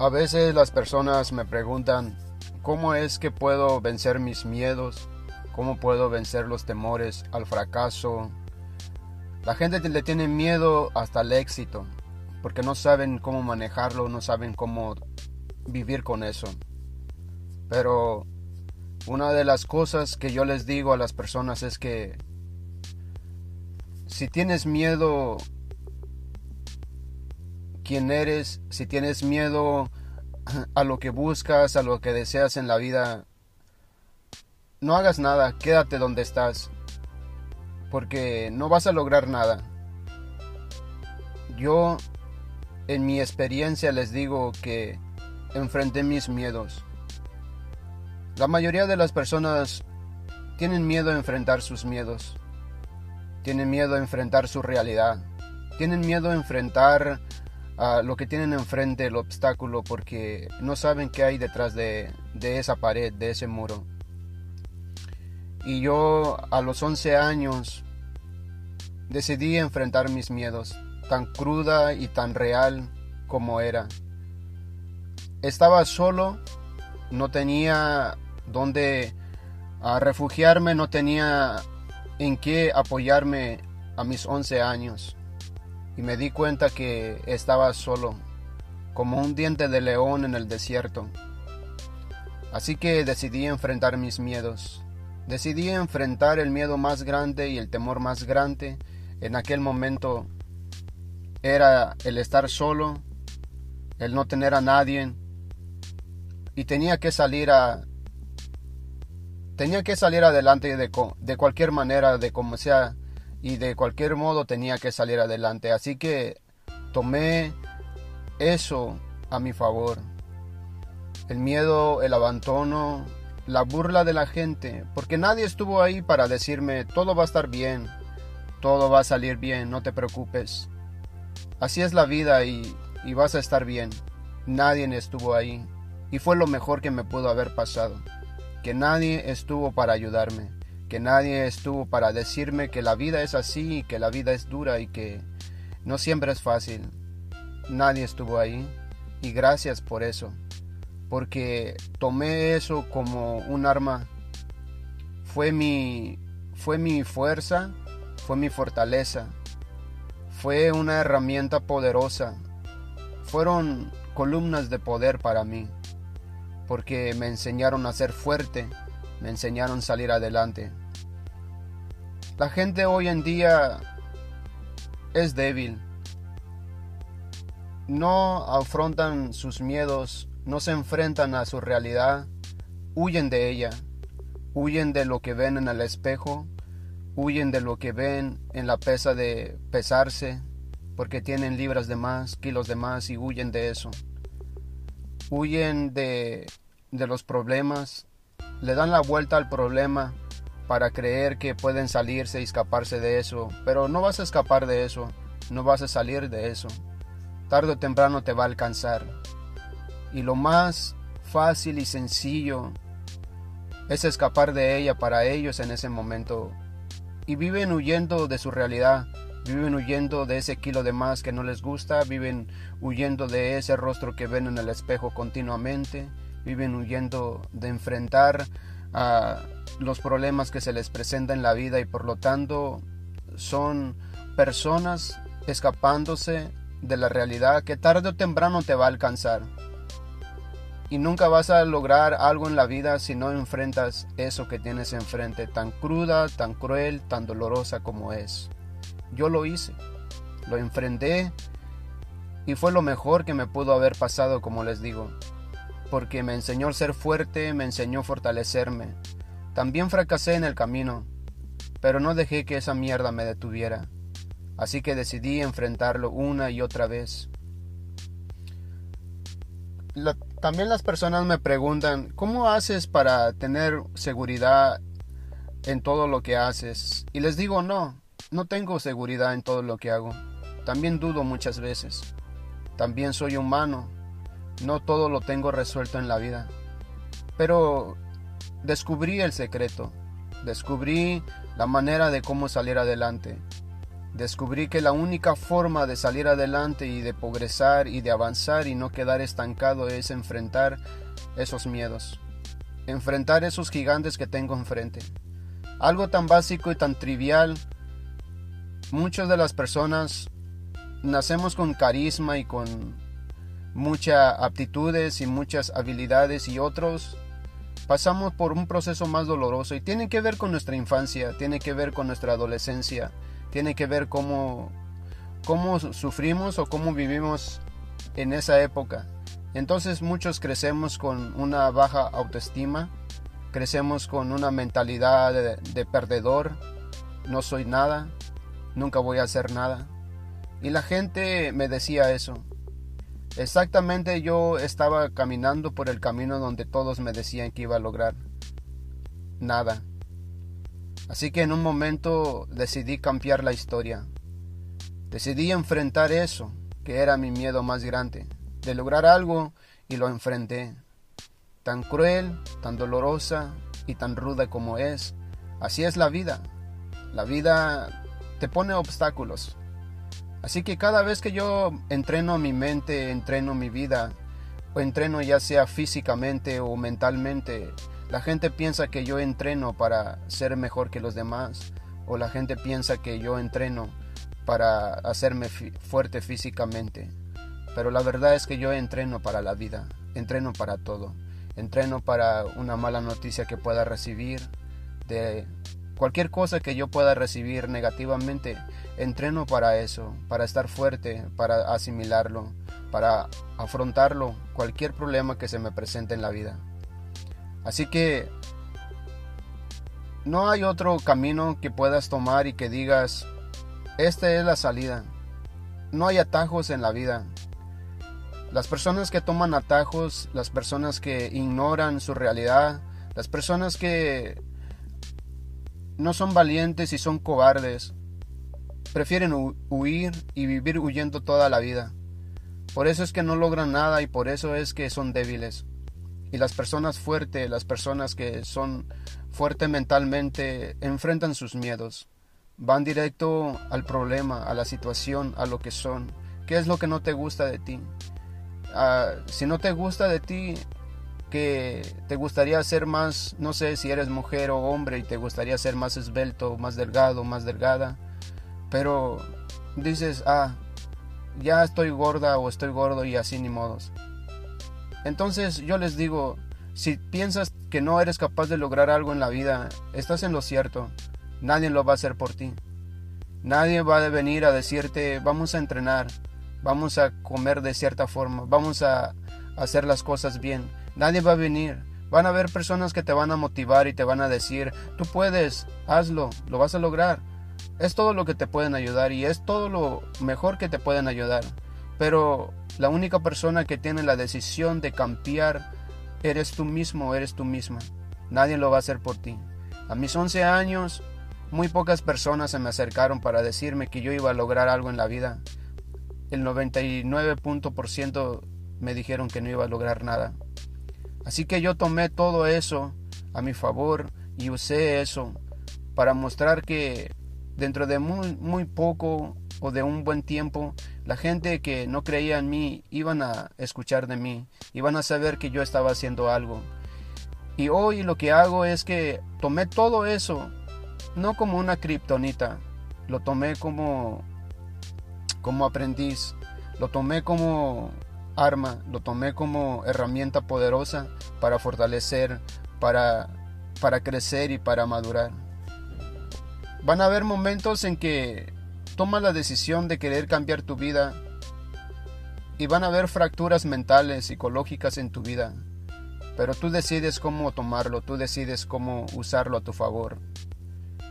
A veces las personas me preguntan, ¿cómo es que puedo vencer mis miedos? ¿Cómo puedo vencer los temores al fracaso? La gente le tiene miedo hasta el éxito, porque no saben cómo manejarlo, no saben cómo vivir con eso. Pero una de las cosas que yo les digo a las personas es que si tienes miedo quién eres, si tienes miedo a lo que buscas, a lo que deseas en la vida, no hagas nada, quédate donde estás, porque no vas a lograr nada. Yo, en mi experiencia, les digo que enfrenté mis miedos. La mayoría de las personas tienen miedo a enfrentar sus miedos, tienen miedo a enfrentar su realidad, tienen miedo a enfrentar lo que tienen enfrente, el obstáculo, porque no saben qué hay detrás de, esa pared, de ese muro. Y yo a los 11 años decidí enfrentar mis miedos, tan cruda y tan real como era. Estaba solo, no tenía dónde refugiarme, no tenía en qué apoyarme a mis 11 años y me di cuenta que estaba solo, como un diente de león en el desierto. Así que decidí enfrentar mis miedos. Decidí enfrentar el miedo más grande y el temor más grande en aquel momento era el estar solo, el no tener a nadie y tenía que salir a tenía que salir adelante de, de cualquier manera, de como sea y de cualquier modo tenía que salir adelante. Así que tomé eso a mi favor. El miedo, el abandono, la burla de la gente, porque nadie estuvo ahí para decirme todo va a estar bien, todo va a salir bien, no te preocupes. Así es la vida y, y vas a estar bien. Nadie estuvo ahí y fue lo mejor que me pudo haber pasado, que nadie estuvo para ayudarme que nadie estuvo para decirme que la vida es así, que la vida es dura y que no siempre es fácil. Nadie estuvo ahí y gracias por eso, porque tomé eso como un arma. Fue mi fue mi fuerza, fue mi fortaleza. Fue una herramienta poderosa. Fueron columnas de poder para mí, porque me enseñaron a ser fuerte, me enseñaron a salir adelante. La gente hoy en día es débil. No afrontan sus miedos, no se enfrentan a su realidad, huyen de ella, huyen de lo que ven en el espejo, huyen de lo que ven en la pesa de pesarse, porque tienen libras de más, kilos de más y huyen de eso. Huyen de, de los problemas, le dan la vuelta al problema para creer que pueden salirse y escaparse de eso, pero no vas a escapar de eso, no vas a salir de eso. Tarde o temprano te va a alcanzar. Y lo más fácil y sencillo es escapar de ella para ellos en ese momento. Y viven huyendo de su realidad, viven huyendo de ese kilo de más que no les gusta, viven huyendo de ese rostro que ven en el espejo continuamente, viven huyendo de enfrentar a los problemas que se les presentan en la vida y por lo tanto son personas escapándose de la realidad que tarde o temprano te va a alcanzar. Y nunca vas a lograr algo en la vida si no enfrentas eso que tienes enfrente, tan cruda, tan cruel, tan dolorosa como es. Yo lo hice, lo enfrenté y fue lo mejor que me pudo haber pasado, como les digo porque me enseñó a ser fuerte, me enseñó a fortalecerme. También fracasé en el camino, pero no dejé que esa mierda me detuviera. Así que decidí enfrentarlo una y otra vez. también las personas me preguntan, ¿cómo haces para tener seguridad en todo lo que haces? Y les digo, no, no tengo seguridad en todo lo que hago. También dudo muchas veces. También soy humano no todo lo tengo resuelto en la vida. Pero descubrí el secreto, descubrí la manera de cómo salir adelante. Descubrí que la única forma de salir adelante y de progresar y de avanzar y no quedar estancado es enfrentar esos miedos. Enfrentar esos gigantes que tengo enfrente. Algo tan básico y tan trivial. Muchas de las personas nacemos con carisma y con muchas aptitudes y muchas habilidades y otros pasamos por un proceso más doloroso y tiene que ver con nuestra infancia, tiene que ver con nuestra adolescencia, tiene que ver cómo, cómo sufrimos o cómo vivimos en esa época. Entonces muchos crecemos con una baja autoestima, crecemos con una mentalidad de, de perdedor, no soy nada, nunca voy a hacer nada. Y la gente me decía eso. Exactamente yo estaba caminando por el camino donde todos me decían que iba a lograr nada. Así que en un momento decidí cambiar la historia. Decidí enfrentar eso, que era mi miedo más grande, de lograr algo y lo enfrenté. Tan cruel, tan dolorosa y tan ruda como es, así es la vida. La vida te pone obstáculos, Así que cada vez que yo entreno mi mente, entreno mi vida, o entreno ya sea físicamente o mentalmente, la gente piensa que yo entreno para ser mejor que los demás, o la gente piensa que yo entreno para hacerme fuerte físicamente. Pero la verdad es que yo entreno para la vida, entreno para todo. Entreno para una mala noticia que pueda recibir, de Cualquier cosa que yo pueda recibir negativamente, entreno para eso, para estar fuerte, para asimilarlo, para afrontarlo, cualquier problema que se me presente en la vida. Así que no hay otro camino que puedas tomar y que digas, esta es la salida. No hay atajos en la vida. Las personas que toman atajos, las personas que ignoran su realidad, las personas que no son valientes y son cobardes. Prefieren huir y vivir huyendo toda la vida. Por eso es que no logran nada y por eso es que son débiles. Y las personas fuertes, las personas que son fuertes mentalmente, enfrentan sus miedos. Van directo al problema, a la situación, a lo que son. ¿Qué es lo que no te gusta de ti? Ah, si no te gusta de ti, que te gustaría ser más, no sé si eres mujer o hombre y te gustaría ser más esbelto, más delgado, más delgada, pero dices, ah, ya estoy gorda o estoy gordo y así ni modos. Entonces yo les digo, si piensas que no eres capaz de lograr algo en la vida, estás en lo cierto, nadie lo va a hacer por ti. Nadie va a venir a decirte, vamos a entrenar, vamos a comer de cierta forma, vamos a hacer las cosas bien Nadie va a venir. Van a haber personas que te van a motivar y te van a decir, tú puedes, hazlo, lo vas a lograr. Es todo lo que te pueden ayudar y es todo lo mejor que te pueden ayudar. Pero la única persona que tiene la decisión de cambiar eres tú mismo, eres tú misma. Nadie lo va a hacer por ti. A mis 11 años, muy pocas personas se me acercaron para decirme que yo iba a lograr algo en la vida. El 99% me dijeron que no iba a lograr nada. Así que yo tomé todo eso a mi favor y usé eso para mostrar que dentro de muy, muy poco o de un buen tiempo, la gente que no creía en mí iban a escuchar de mí, iban a saber que yo estaba haciendo algo. Y hoy lo que hago es que tomé todo eso, no como una kriptonita, lo tomé como, como aprendiz, lo tomé como arma, lo tomé como herramienta poderosa para fortalecer, para, para crecer y para madurar. Van a haber momentos en que tomas la decisión de querer cambiar tu vida y van a haber fracturas mentales, psicológicas en tu vida, pero tú decides cómo tomarlo, tú decides cómo usarlo a tu favor.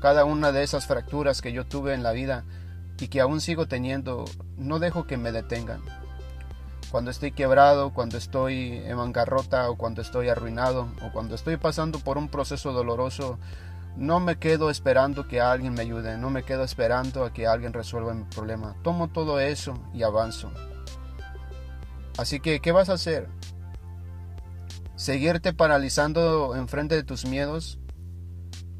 Cada una de esas fracturas que yo tuve en la vida y que aún sigo teniendo, no dejo que me detengan cuando estoy quebrado, cuando estoy en bancarrota o cuando estoy arruinado o cuando estoy pasando por un proceso doloroso, no me quedo esperando que alguien me ayude, no me quedo esperando a que alguien resuelva mi problema. Tomo todo eso y avanzo. Así que, ¿qué vas a hacer? ¿Seguirte paralizando enfrente de tus miedos?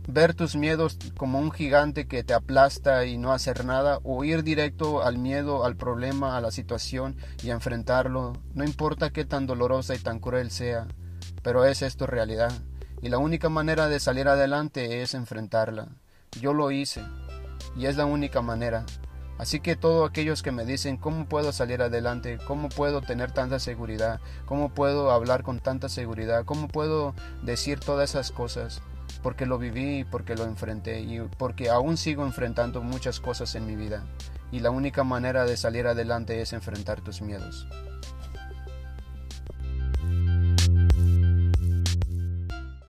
Ver tus miedos como un gigante que te aplasta y no hacer nada, o ir directo al miedo, al problema, a la situación y enfrentarlo, no importa qué tan dolorosa y tan cruel sea, pero es esto realidad, y la única manera de salir adelante es enfrentarla. Yo lo hice, y es la única manera. Así que todos aquellos que me dicen cómo puedo salir adelante, cómo puedo tener tanta seguridad, cómo puedo hablar con tanta seguridad, cómo puedo decir todas esas cosas, porque lo viví, porque lo enfrenté y porque aún sigo enfrentando muchas cosas en mi vida. Y la única manera de salir adelante es enfrentar tus miedos.